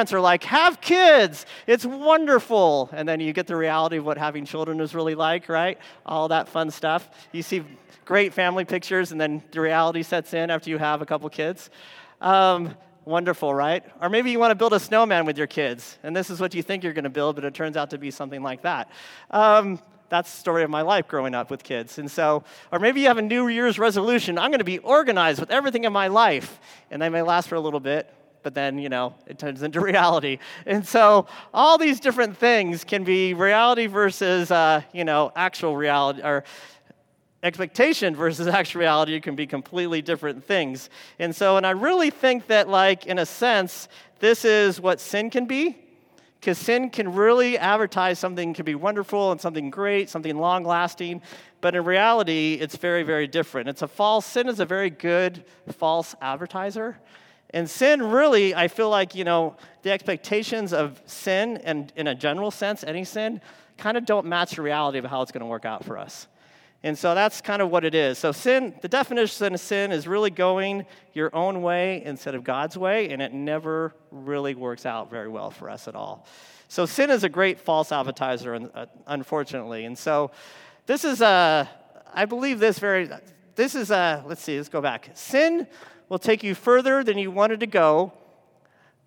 parents are like, have kids, it's wonderful. And then you get the reality of what having children is really like, right? All that fun stuff. You see great family pictures, and then the reality sets in after you have a couple kids. Um, wonderful, right? Or maybe you want to build a snowman with your kids, and this is what you think you're going to build, but it turns out to be something like that. Um, that's the story of my life growing up with kids. And so, or maybe you have a New Year's resolution I'm going to be organized with everything in my life. And they may last for a little bit, but then, you know, it turns into reality. And so, all these different things can be reality versus, uh, you know, actual reality, or expectation versus actual reality can be completely different things. And so, and I really think that, like, in a sense, this is what sin can be because sin can really advertise something can be wonderful and something great, something long lasting, but in reality, it's very, very different. It's a false, sin is a very good false advertiser. And sin really, I feel like, you know, the expectations of sin, and in a general sense, any sin, kind of don't match the reality of how it's going to work out for us. And so that's kind of what it is. So, sin, the definition of sin is really going your own way instead of God's way, and it never really works out very well for us at all. So, sin is a great false advertiser, uh, unfortunately. And so, this is a, I believe this very, this is a, let's see, let's go back. Sin will take you further than you wanted to go,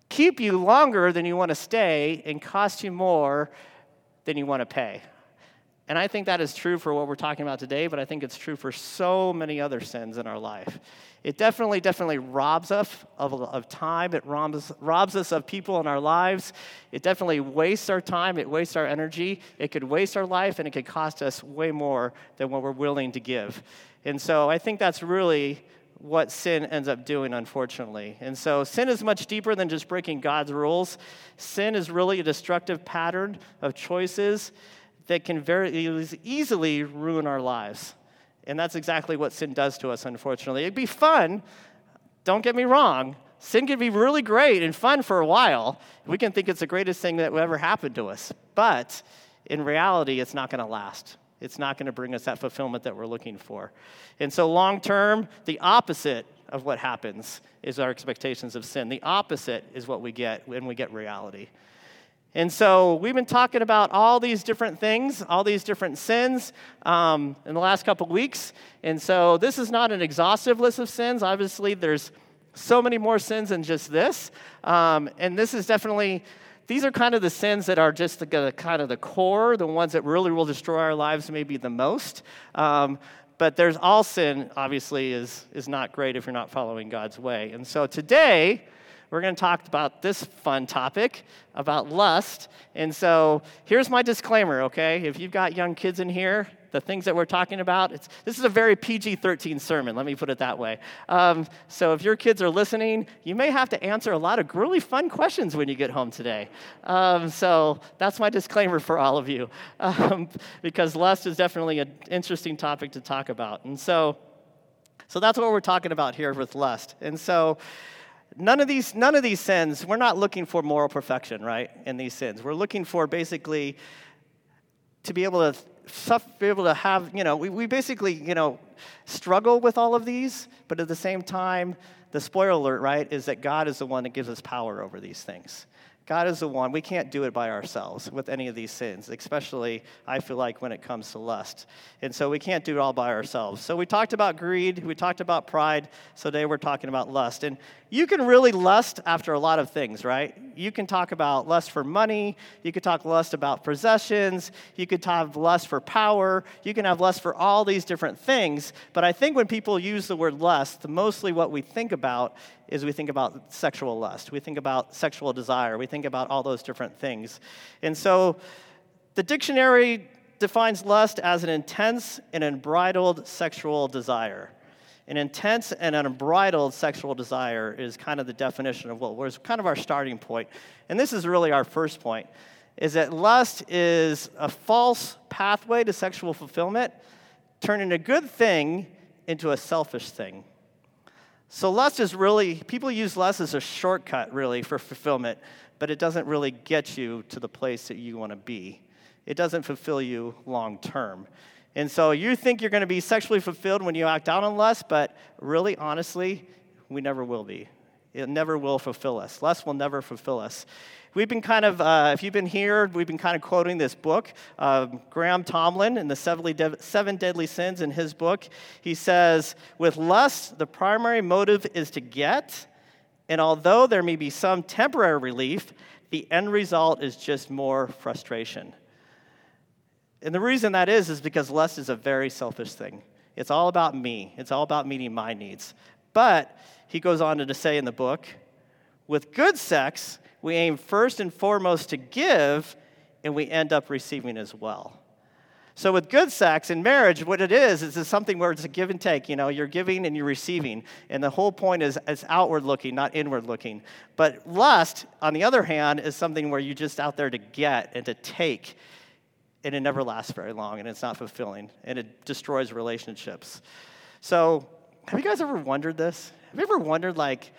keep you longer than you want to stay, and cost you more than you want to pay. And I think that is true for what we're talking about today, but I think it's true for so many other sins in our life. It definitely, definitely robs us of, of time. It robs, robs us of people in our lives. It definitely wastes our time. It wastes our energy. It could waste our life, and it could cost us way more than what we're willing to give. And so I think that's really what sin ends up doing, unfortunately. And so sin is much deeper than just breaking God's rules. Sin is really a destructive pattern of choices that can very easily ruin our lives. And that's exactly what sin does to us, unfortunately. It'd be fun, don't get me wrong. Sin can be really great and fun for a while. We can think it's the greatest thing that ever happened to us. But in reality, it's not going to last. It's not going to bring us that fulfillment that we're looking for. And so, long term, the opposite of what happens is our expectations of sin. The opposite is what we get when we get reality. And so we've been talking about all these different things, all these different sins um, in the last couple weeks. And so this is not an exhaustive list of sins. Obviously, there's so many more sins than just this. Um, and this is definitely, these are kind of the sins that are just the, kind of the core, the ones that really will destroy our lives maybe the most. Um, but there's all sin, obviously, is, is not great if you're not following God's way. And so today, we're going to talk about this fun topic about lust. And so here's my disclaimer, okay? If you've got young kids in here, the things that we're talking about, this is a very PG 13 sermon, let me put it that way. Um, so if your kids are listening, you may have to answer a lot of really fun questions when you get home today. Um, so that's my disclaimer for all of you, um, because lust is definitely an interesting topic to talk about. And so, so that's what we're talking about here with lust. And so, None of these, none of these sins, we're not looking for moral perfection, right? In these sins, we're looking for basically to be able to suffer, be able to have, you know, we, we basically, you know, struggle with all of these, but at the same time, the spoiler alert, right, is that God is the one that gives us power over these things. God is the one. We can't do it by ourselves with any of these sins, especially, I feel like, when it comes to lust. And so we can't do it all by ourselves. So we talked about greed, we talked about pride. So today we're talking about lust. And you can really lust after a lot of things, right? You can talk about lust for money, you could talk lust about possessions, you could have lust for power, you can have lust for all these different things. But I think when people use the word lust, mostly what we think about is we think about sexual lust, we think about sexual desire, we think about all those different things. And so the dictionary defines lust as an intense and unbridled sexual desire. An intense and unbridled sexual desire is kind of the definition of what was kind of our starting point. And this is really our first point is that lust is a false pathway to sexual fulfillment, turning a good thing into a selfish thing. So, lust is really, people use lust as a shortcut, really, for fulfillment, but it doesn't really get you to the place that you want to be. It doesn't fulfill you long term. And so, you think you're going to be sexually fulfilled when you act out on lust, but really, honestly, we never will be. It never will fulfill us. Lust will never fulfill us. We've been kind of, uh, if you've been here, we've been kind of quoting this book. Um, Graham Tomlin in the Seven Deadly Sins in his book, he says, With lust, the primary motive is to get, and although there may be some temporary relief, the end result is just more frustration. And the reason that is, is because lust is a very selfish thing. It's all about me, it's all about meeting my needs. But he goes on to say in the book, with good sex, we aim first and foremost to give, and we end up receiving as well. So, with good sex in marriage, what it is, is it's something where it's a give and take. You know, you're giving and you're receiving. And the whole point is it's outward looking, not inward looking. But lust, on the other hand, is something where you're just out there to get and to take. And it never lasts very long and it's not fulfilling and it destroys relationships. So, have you guys ever wondered this? Have you ever wondered, like,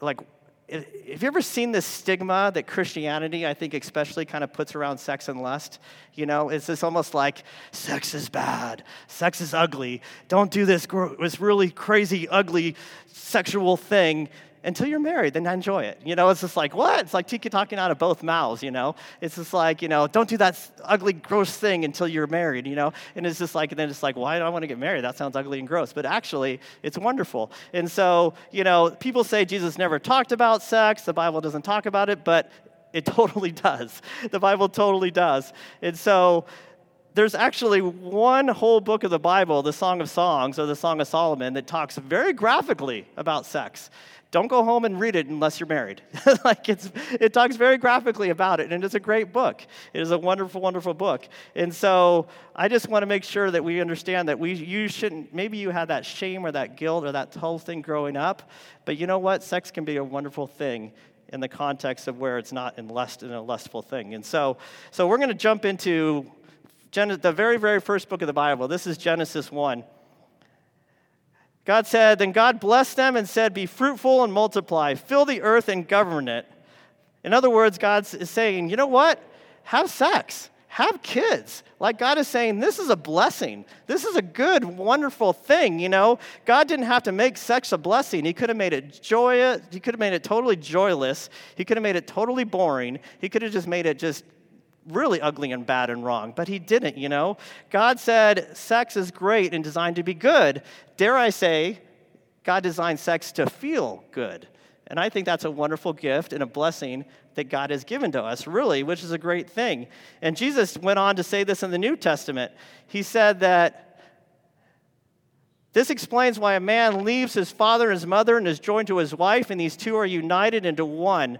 like have you ever seen this stigma that Christianity, I think, especially kind of puts around sex and lust? You know, it's this almost like sex is bad, sex is ugly. Don't do this, this really crazy, ugly sexual thing until you're married, then enjoy it. You know, it's just like, what? It's like tiki talking out of both mouths, you know? It's just like, you know, don't do that ugly, gross thing until you're married, you know? And it's just like, and then it's like, why do I want to get married? That sounds ugly and gross. But actually, it's wonderful. And so, you know, people say Jesus never talked about sex, the Bible doesn't talk about it, but it totally does. The Bible totally does. And so, there's actually one whole book of the Bible, the Song of Songs or the Song of Solomon, that talks very graphically about sex. Don't go home and read it unless you're married. like it's, it talks very graphically about it, and it's a great book. It is a wonderful, wonderful book. And so I just want to make sure that we understand that we, you shouldn't, maybe you had that shame or that guilt or that whole thing growing up, but you know what? Sex can be a wonderful thing in the context of where it's not in, lust, in a lustful thing. And so, so we're going to jump into The very, very first book of the Bible. This is Genesis 1. God said, Then God blessed them and said, Be fruitful and multiply, fill the earth and govern it. In other words, God is saying, You know what? Have sex, have kids. Like God is saying, This is a blessing. This is a good, wonderful thing. You know, God didn't have to make sex a blessing. He could have made it joyous, He could have made it totally joyless, He could have made it totally boring, He could have just made it just really ugly and bad and wrong, but he didn't, you know? God said sex is great and designed to be good. Dare I say, God designed sex to feel good. And I think that's a wonderful gift and a blessing that God has given to us, really, which is a great thing. And Jesus went on to say this in the New Testament. He said that this explains why a man leaves his father and his mother and is joined to his wife, and these two are united into one.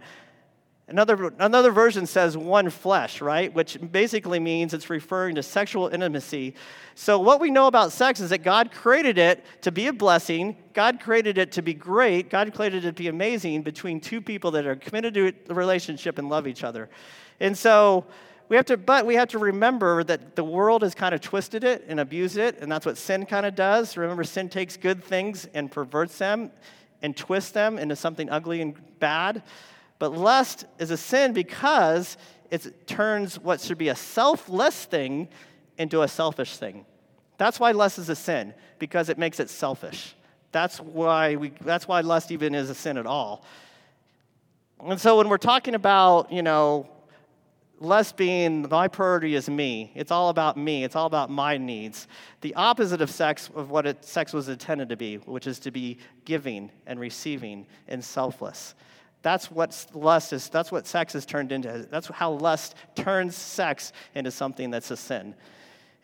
Another, another version says one flesh, right? Which basically means it's referring to sexual intimacy. So, what we know about sex is that God created it to be a blessing. God created it to be great. God created it to be amazing between two people that are committed to the relationship and love each other. And so, we have to, but we have to remember that the world has kind of twisted it and abused it, and that's what sin kind of does. Remember, sin takes good things and perverts them and twists them into something ugly and bad. But lust is a sin because it turns what should be a selfless thing into a selfish thing. That's why lust is a sin, because it makes it selfish. That's why, we, that's why lust even is a sin at all. And so when we're talking about, you know, lust being my priority is me, it's all about me, it's all about my needs. The opposite of sex, of what it, sex was intended to be, which is to be giving and receiving and selfless. That's what lust is. That's what sex is turned into. That's how lust turns sex into something that's a sin.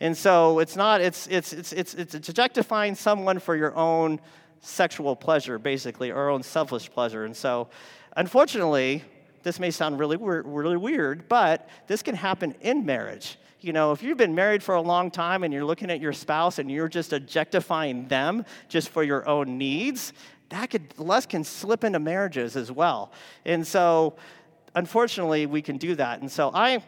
And so it's not, it's, it's, it's, it's, it's objectifying someone for your own sexual pleasure, basically, or own selfish pleasure. And so, unfortunately, this may sound really, really weird, but this can happen in marriage. You know, if you've been married for a long time and you're looking at your spouse and you're just objectifying them just for your own needs, that could lust can slip into marriages as well. And so unfortunately we can do that. And so I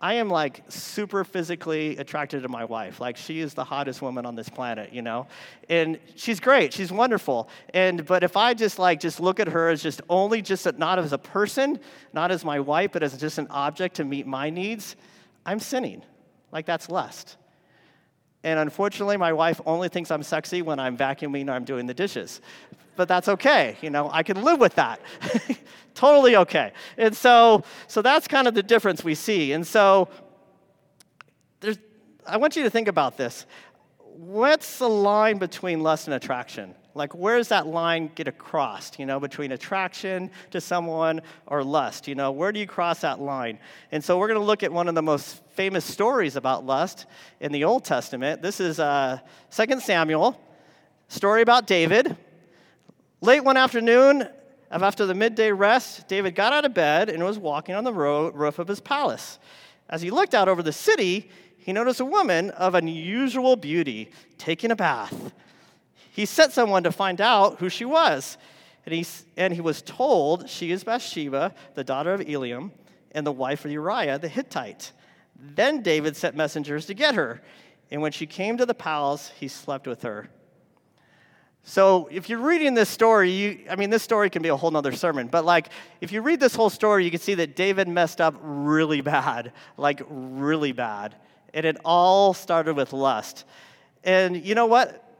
I am like super physically attracted to my wife. Like she is the hottest woman on this planet, you know? And she's great. She's wonderful. And but if I just like just look at her as just only just a, not as a person, not as my wife, but as just an object to meet my needs, I'm sinning. Like that's lust. And unfortunately, my wife only thinks I'm sexy when I'm vacuuming or I'm doing the dishes. But that's okay. You know, I can live with that. totally okay. And so, so that's kind of the difference we see. And so there's, I want you to think about this. What's the line between lust and attraction? Like, where does that line get across, you know, between attraction to someone or lust? You know, where do you cross that line? And so we're going to look at one of the most famous stories about lust in the Old Testament. This is uh, 2 Samuel, story about David. Late one afternoon, after the midday rest, David got out of bed and was walking on the roof of his palace. As he looked out over the city, he noticed a woman of unusual beauty taking a bath he sent someone to find out who she was. And he, and he was told she is Bathsheba, the daughter of Eliam, and the wife of Uriah the Hittite. Then David sent messengers to get her. And when she came to the palace, he slept with her. So if you're reading this story, you, I mean, this story can be a whole nother sermon, but like, if you read this whole story, you can see that David messed up really bad, like really bad. And it all started with lust. And you know what?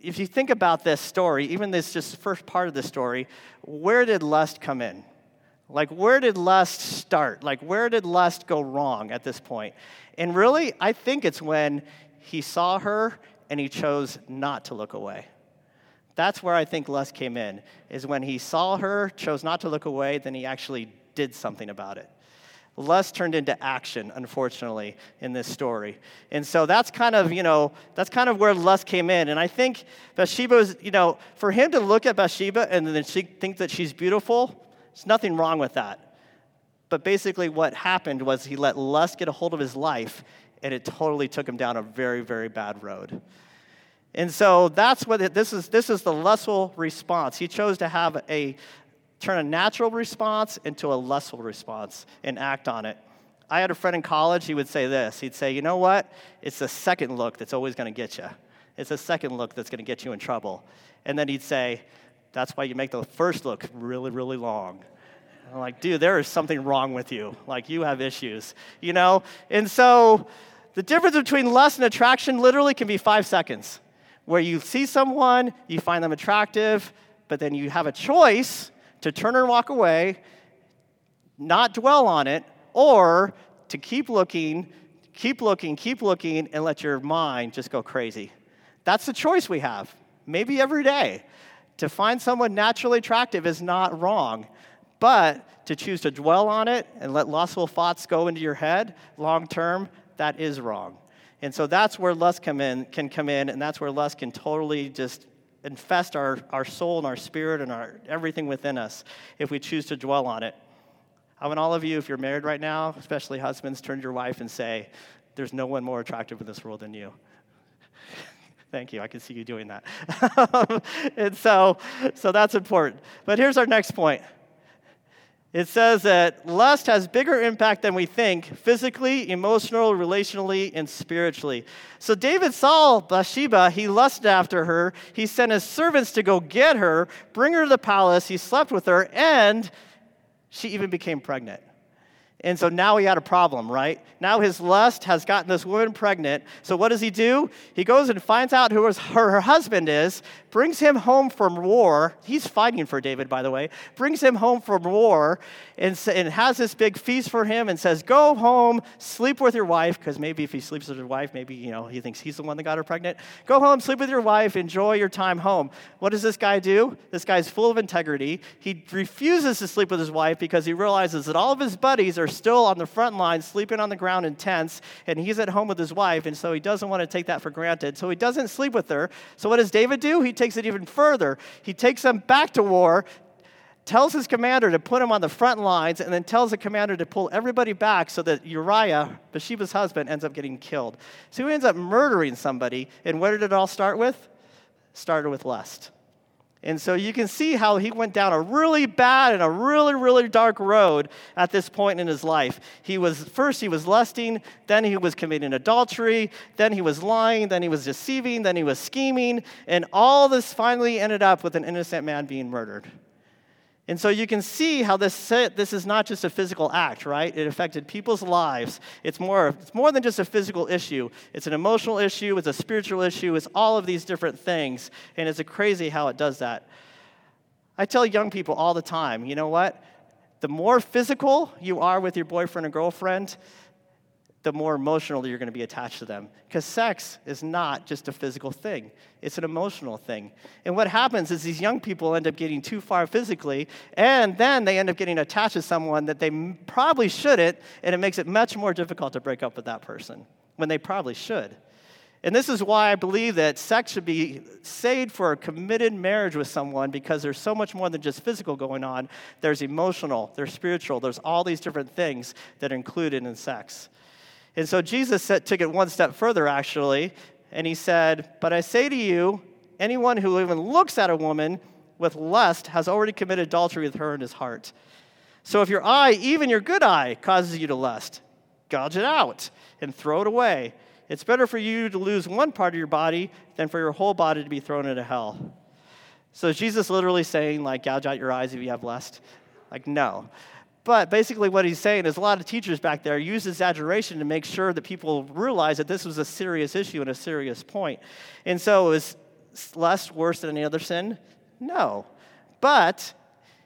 If you think about this story, even this just first part of the story, where did lust come in? Like, where did lust start? Like, where did lust go wrong at this point? And really, I think it's when he saw her and he chose not to look away. That's where I think lust came in, is when he saw her, chose not to look away, then he actually did something about it lust turned into action, unfortunately, in this story. And so that's kind of, you know, that's kind of where lust came in. And I think Bathsheba was, you know, for him to look at Bathsheba and then she think that she's beautiful, there's nothing wrong with that. But basically what happened was he let lust get a hold of his life and it totally took him down a very, very bad road. And so that's what it, this is. This is the lustful response. He chose to have a, turn a natural response into a lustful response and act on it. I had a friend in college, he would say this. He'd say, You know what? It's the second look that's always going to get you. It's the second look that's going to get you in trouble. And then he'd say, That's why you make the first look really, really long. And I'm like, dude, there is something wrong with you. Like, you have issues, you know? And so the difference between lust and attraction literally can be five seconds, where you see someone, you find them attractive, but then you have a choice to turn and walk away, not dwell on it, or to keep looking, keep looking, keep looking, and let your mind just go crazy. That's the choice we have, maybe every day. To find someone naturally attractive is not wrong, but to choose to dwell on it and let lustful thoughts go into your head long term, that is wrong. And so that's where lust come in, can come in, and that's where lust can totally just infest our, our soul and our spirit and our everything within us if we choose to dwell on it. I want all of you, if you're married right now, especially husbands, turn to your wife and say, There's no one more attractive in this world than you. Thank you. I can see you doing that. and so, so that's important. But here's our next point it says that lust has bigger impact than we think physically, emotionally, relationally, and spiritually. So David saw Bathsheba, he lusted after her. He sent his servants to go get her, bring her to the palace. He slept with her, and she even became pregnant. And so now he had a problem, right? Now his lust has gotten this woman pregnant. So what does he do? He goes and finds out who her, her husband is, brings him home from war. He's fighting for David, by the way. Brings him home from war and, and has this big feast for him and says, Go home, sleep with your wife, because maybe if he sleeps with his wife, maybe you know he thinks he's the one that got her pregnant. Go home, sleep with your wife, enjoy your time home. What does this guy do? This guy's full of integrity. He refuses to sleep with his wife because he realizes that all of his buddies are still on the front line, sleeping on the ground in tents, and he's at home with his wife, and so he doesn't want to take that for granted. So he doesn't sleep with her. So what does David do? He takes it even further. He takes them back to war, tells his commander to put him on the front lines, and then tells the commander to pull everybody back so that Uriah, Bathsheba's husband, ends up getting killed. So he ends up murdering somebody. And where did it all start with? Started with lust. And so you can see how he went down a really bad and a really, really dark road at this point in his life. He was first he was lusting, then he was committing adultery, then he was lying, then he was deceiving, then he was scheming, and all this finally ended up with an innocent man being murdered. And so you can see how this, this is not just a physical act, right? It affected people's lives. It's more, it's more than just a physical issue. It's an emotional issue, it's a spiritual issue, it's all of these different things. And it's crazy how it does that. I tell young people all the time, you know what? The more physical you are with your boyfriend or girlfriend, the more emotional you're going to be attached to them. Because sex is not just a physical thing, it's an emotional thing. And what happens is these young people end up getting too far physically, and then they end up getting attached to someone that they probably shouldn't, and it makes it much more difficult to break up with that person when they probably should. And this is why I believe that sex should be saved for a committed marriage with someone because there's so much more than just physical going on. There's emotional, there's spiritual, there's all these different things that are included in sex. And so Jesus took it one step further, actually, and he said, But I say to you, anyone who even looks at a woman with lust has already committed adultery with her in his heart. So if your eye, even your good eye, causes you to lust, gouge it out and throw it away. It's better for you to lose one part of your body than for your whole body to be thrown into hell. So Jesus literally saying, like, gouge out your eyes if you have lust? Like, no. But basically, what he's saying is a lot of teachers back there use exaggeration to make sure that people realize that this was a serious issue and a serious point. And so, is lust worse than any other sin? No. But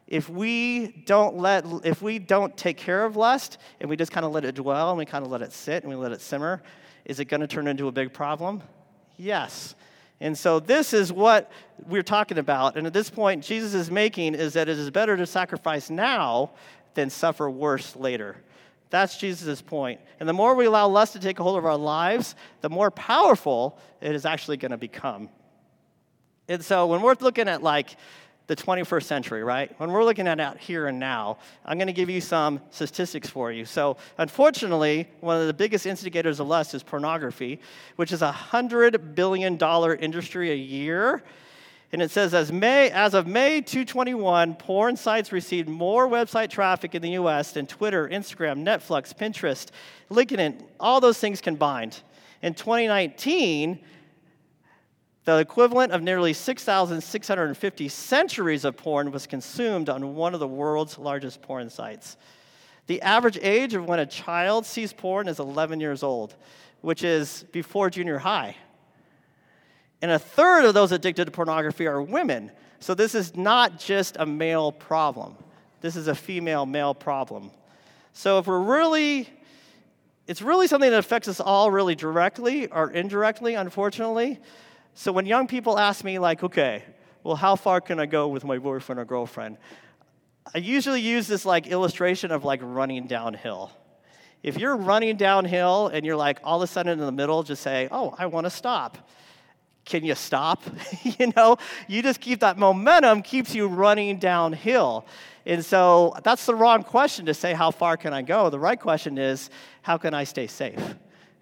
if we don't let if we don't take care of lust and we just kind of let it dwell and we kind of let it sit and we let it simmer is it going to turn into a big problem yes and so this is what we're talking about and at this point jesus is making is that it is better to sacrifice now than suffer worse later. That's Jesus' point. And the more we allow lust to take hold of our lives, the more powerful it is actually going to become. And so when we're looking at like the 21st century, right? When we're looking at out here and now, I'm going to give you some statistics for you. So, unfortunately, one of the biggest instigators of lust is pornography, which is a $100 billion industry a year and it says, as, May, as of May 221, porn sites received more website traffic in the US than Twitter, Instagram, Netflix, Pinterest, LinkedIn, all those things combined. In 2019, the equivalent of nearly 6,650 centuries of porn was consumed on one of the world's largest porn sites. The average age of when a child sees porn is 11 years old, which is before junior high. And a third of those addicted to pornography are women. So this is not just a male problem. This is a female male problem. So if we're really, it's really something that affects us all really directly or indirectly, unfortunately. So when young people ask me, like, okay, well, how far can I go with my boyfriend or girlfriend? I usually use this like illustration of like running downhill. If you're running downhill and you're like all of a sudden in the middle, just say, oh, I want to stop can you stop? you know, you just keep that momentum keeps you running downhill. And so that's the wrong question to say, how far can I go? The right question is, how can I stay safe?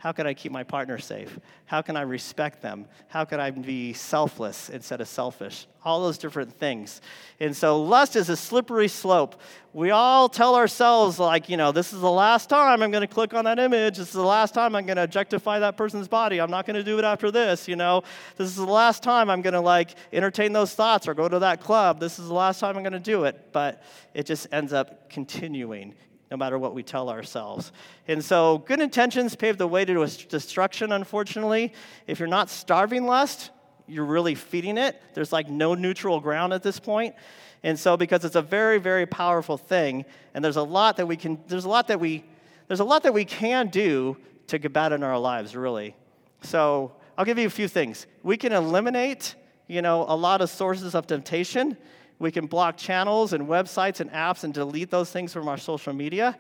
How can I keep my partner safe? How can I respect them? How can I be selfless instead of selfish? All those different things. And so lust is a slippery slope. We all tell ourselves, like, you know, this is the last time I'm going to click on that image. This is the last time I'm going to objectify that person's body. I'm not going to do it after this, you know. This is the last time I'm going to, like, entertain those thoughts or go to that club. This is the last time I'm going to do it. But it just ends up continuing no matter what we tell ourselves. And so, good intentions pave the way to destruction, unfortunately. If you're not starving lust, you're really feeding it. There's like no neutral ground at this point. And so, because it's a very, very powerful thing, and there's a lot that we can, there's a lot that we, there's a lot that we can do to combat in our lives, really. So, I'll give you a few things. We can eliminate, you know, a lot of sources of temptation we can block channels and websites and apps and delete those things from our social media.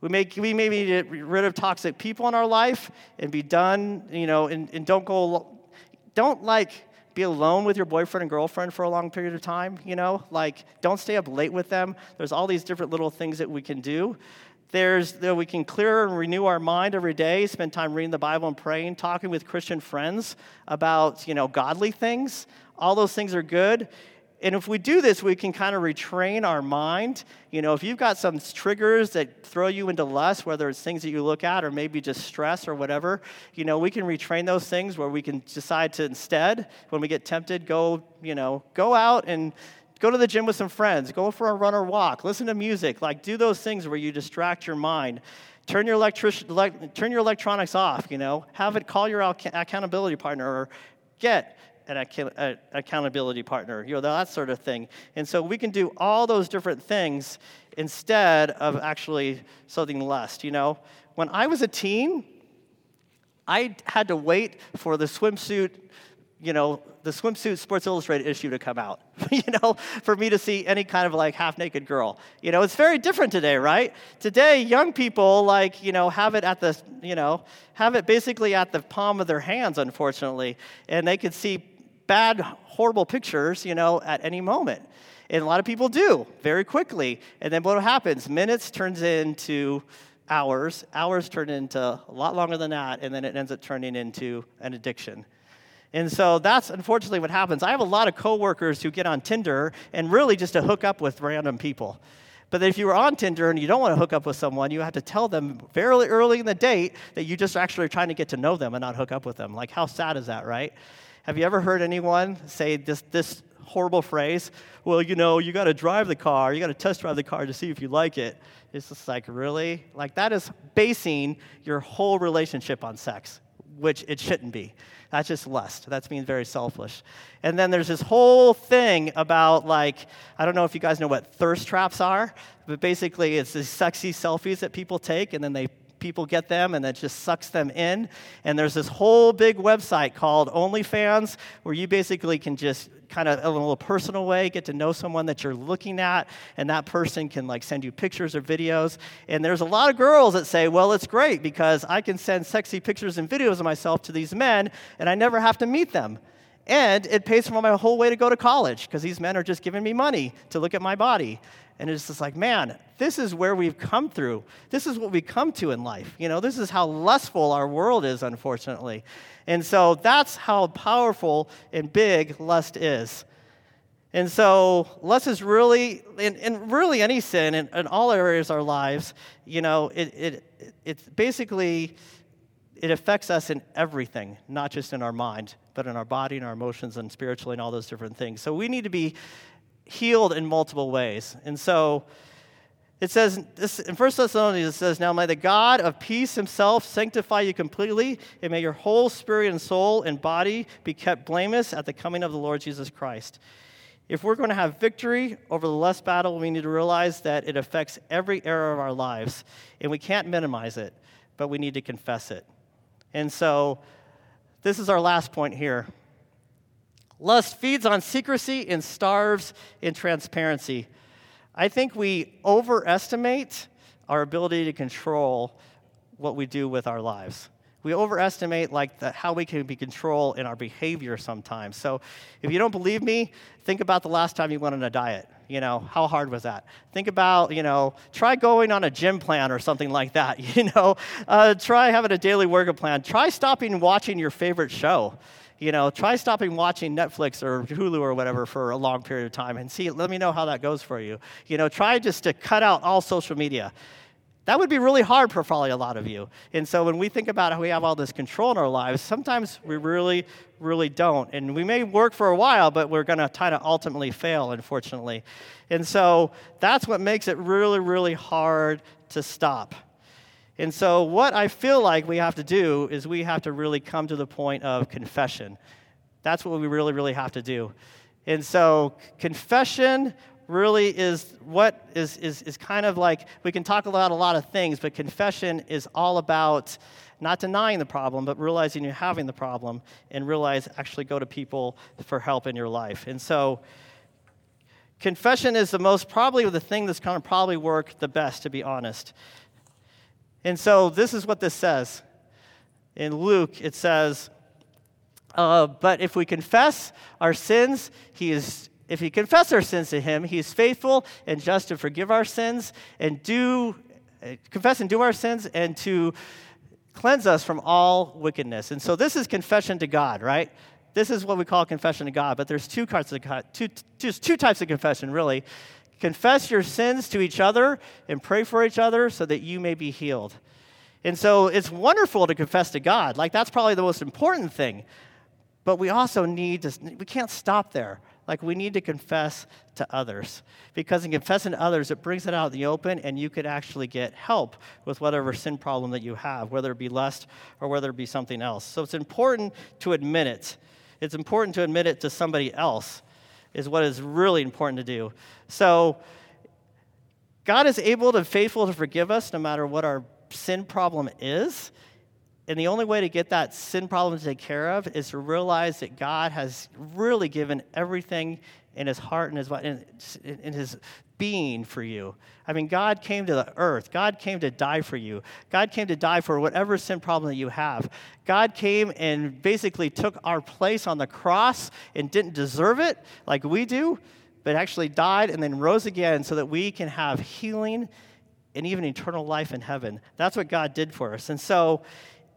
We may, we may get rid of toxic people in our life and be done, you know, and, and don't go, don't like be alone with your boyfriend and girlfriend for a long period of time, you know? Like, don't stay up late with them. There's all these different little things that we can do. There's that we can clear and renew our mind every day, spend time reading the Bible and praying, talking with Christian friends about, you know, godly things. All those things are good and if we do this, we can kind of retrain our mind. You know, if you've got some triggers that throw you into lust, whether it's things that you look at or maybe just stress or whatever, you know, we can retrain those things where we can decide to instead, when we get tempted, go, you know, go out and go to the gym with some friends, go for a run or walk, listen to music, like do those things where you distract your mind. Turn your, electric, turn your electronics off, you know, have it call your accountability partner or get an accountability partner, you know, that sort of thing. And so we can do all those different things instead of actually something less, you know. When I was a teen, I had to wait for the swimsuit, you know, the swimsuit Sports Illustrated issue to come out, you know, for me to see any kind of like half naked girl. You know, it's very different today, right? Today, young people like, you know, have it at the, you know, have it basically at the palm of their hands, unfortunately, and they can see bad, horrible pictures, you know, at any moment. And a lot of people do very quickly. And then what happens? Minutes turns into hours, hours turn into a lot longer than that, and then it ends up turning into an addiction. And so that's unfortunately what happens. I have a lot of coworkers who get on Tinder and really just to hook up with random people. But if you were on Tinder and you don't want to hook up with someone, you have to tell them very early in the date that you just actually are trying to get to know them and not hook up with them. Like, how sad is that, right? Have you ever heard anyone say this, this horrible phrase? Well, you know, you got to drive the car, you got to test drive the car to see if you like it. It's just like, really? Like, that is basing your whole relationship on sex, which it shouldn't be. That's just lust. That's being very selfish. And then there's this whole thing about, like, I don't know if you guys know what thirst traps are, but basically it's these sexy selfies that people take and then they people get them and it just sucks them in. And there's this whole big website called OnlyFans where you basically can just kind of in a little personal way get to know someone that you're looking at and that person can like send you pictures or videos. And there's a lot of girls that say well it's great because i can send sexy pictures and videos of myself to these men and i never have to meet them. And it pays for my whole way to go to college because these men are just giving me money to look at my body and it's just like, man, this is where we've come through. This is what we come to in life. You know, this is how lustful our world is, unfortunately. And so that's how powerful and big lust is. And so lust is really, in, in really any sin in, in, all areas of our lives, you know, it, it, it basically, it affects us in everything, not just in our mind, but in our body and our emotions and spiritually and all those different things. So we need to be healed in multiple ways. And so it says this, in 1 Thessalonians, it says, Now may the God of peace himself sanctify you completely, and may your whole spirit and soul and body be kept blameless at the coming of the Lord Jesus Christ. If we're going to have victory over the lust battle, we need to realize that it affects every area of our lives, and we can't minimize it, but we need to confess it. And so this is our last point here. Lust feeds on secrecy and starves in transparency. I think we overestimate our ability to control what we do with our lives. We overestimate like the, how we can be control in our behavior sometimes. So if you don't believe me, think about the last time you went on a diet. You know, how hard was that? Think about, you know, try going on a gym plan or something like that. You know, uh, try having a daily workout plan. Try stopping watching your favorite show you know, try stopping watching Netflix or Hulu or whatever for a long period of time and see, let me know how that goes for you. You know, try just to cut out all social media. That would be really hard for probably a lot of you. And so when we think about how we have all this control in our lives, sometimes we really, really don't. And we may work for a while, but we're going to kind of ultimately fail, unfortunately. And so that's what makes it really, really hard to stop. And so, what I feel like we have to do is we have to really come to the point of confession. That's what we really, really have to do. And so, confession really is what is, is, is kind of like we can talk about a lot of things, but confession is all about not denying the problem, but realizing you're having the problem and realize actually go to people for help in your life. And so, confession is the most probably the thing that's going to probably work the best, to be honest. And so this is what this says. In Luke, it says, uh, But if we confess our sins, he is if we confess our sins to him, he is faithful and just to forgive our sins and do confess and do our sins and to cleanse us from all wickedness. And so this is confession to God, right? This is what we call confession to God, but there's two, parts of, two types of confession, really. Confess your sins to each other and pray for each other so that you may be healed. And so it's wonderful to confess to God. Like, that's probably the most important thing. But we also need to, we can't stop there. like we need to confess to others. Because in confessing to others, it brings it out in the open, and you could actually get help with whatever sin problem that you have, whether it be lust or whether it be something else. So it's important to admit it. It's important to admit it to somebody else, is what is really important to do. So God is able to faithful to forgive us no matter what our sin problem is. And the only way to get that sin problem to take care of is to realize that God has really given everything in his heart and his, in, in his being for you. I mean, God came to the earth. God came to die for you. God came to die for whatever sin problem that you have. God came and basically took our place on the cross and didn't deserve it like we do, but actually died and then rose again so that we can have healing and even eternal life in heaven. That's what God did for us. And so,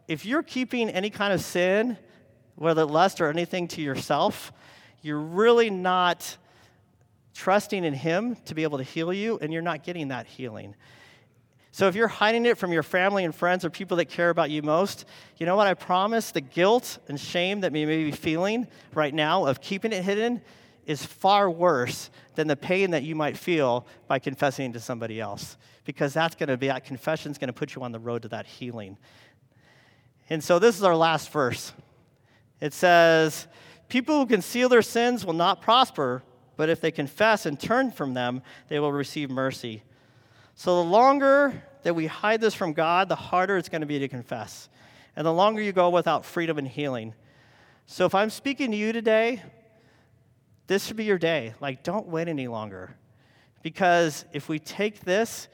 if you're keeping any kind of sin, whether lust or anything to yourself, you're really not trusting in Him to be able to heal you, and you're not getting that healing. So if you're hiding it from your family and friends or people that care about you most, you know what? I promise the guilt and shame that you may be feeling right now of keeping it hidden is far worse than the pain that you might feel by confessing to somebody else. Because that's going to be, that confession is going to put you on the road to that healing. And so this is our last verse. It says, People who conceal their sins will not prosper, but if they confess and turn from them, they will receive mercy. So the longer that we hide this from God, the harder it's going to be to confess. And the longer you go without freedom and healing. So if I'm speaking to you today, this should be your day. Like, don't wait any longer. Because if we take this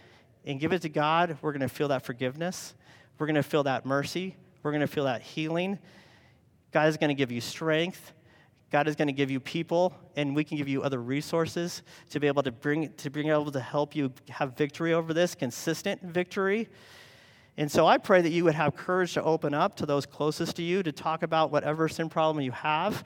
and give it to God, we're going to feel that forgiveness. We're going to feel that mercy. We're going to feel that healing. God is going to give you strength. God is going to give you people, and we can give you other resources to be able to bring to bring able to help you have victory over this, consistent victory. And so I pray that you would have courage to open up to those closest to you to talk about whatever sin problem you have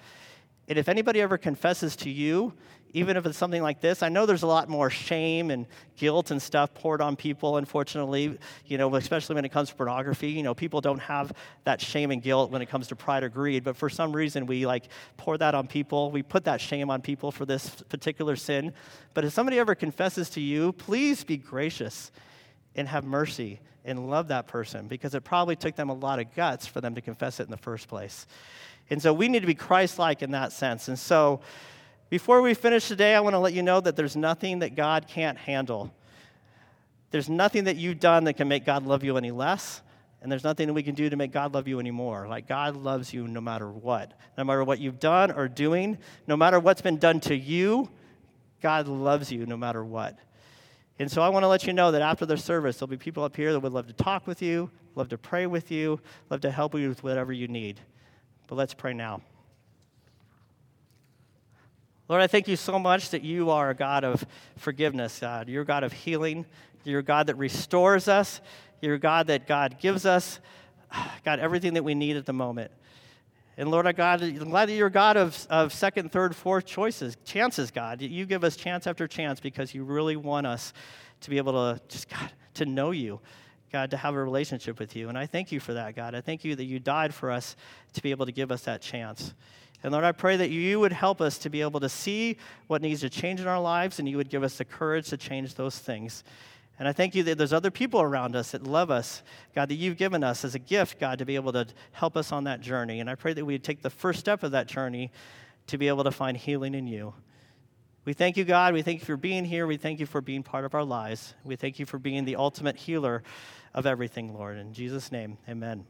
and if anybody ever confesses to you, even if it's something like this, I know there's a lot more shame and guilt and stuff poured on people, unfortunately, you know, especially when it comes to pornography. You know, people don't have that shame and guilt when it comes to pride or greed, but for some reason we like pour that on people. We put that shame on people for this particular sin. But if somebody ever confesses to you, please be gracious and have mercy and love that person because it probably took them a lot of guts for them to confess it in the first place. And so we need to be Christ like in that sense. And so before we finish today, I want to let you know that there's nothing that God can't handle. There's nothing that you've done that can make God love you any less. And there's nothing that we can do to make God love you anymore. Like, God loves you no matter what. No matter what you've done or doing, no matter what's been done to you, God loves you no matter what. And so I want to let you know that after the service, there'll be people up here that would love to talk with you, love to pray with you, love to help you with whatever you need. But let's pray now. Lord, I thank you so much that you are a God of forgiveness, God. You're a God of healing. You're a God that restores us. You're a God that God gives us, God, everything that we need at the moment. And Lord, our God, I'm glad that you're a God of, of second, third, fourth choices, chances, God. You give us chance after chance because you really want us to be able to just, God, to know you. God, to have a relationship with you. And I thank you for that, God. I thank you that you died for us to be able to give us that chance. And Lord, I pray that you would help us to be able to see what needs to change in our lives and you would give us the courage to change those things. And I thank you that there's other people around us that love us, God, that you've given us as a gift, God, to be able to help us on that journey. And I pray that we would take the first step of that journey to be able to find healing in you. We thank you, God. We thank you for being here. We thank you for being part of our lives. We thank you for being the ultimate healer of everything, Lord. In Jesus' name, amen.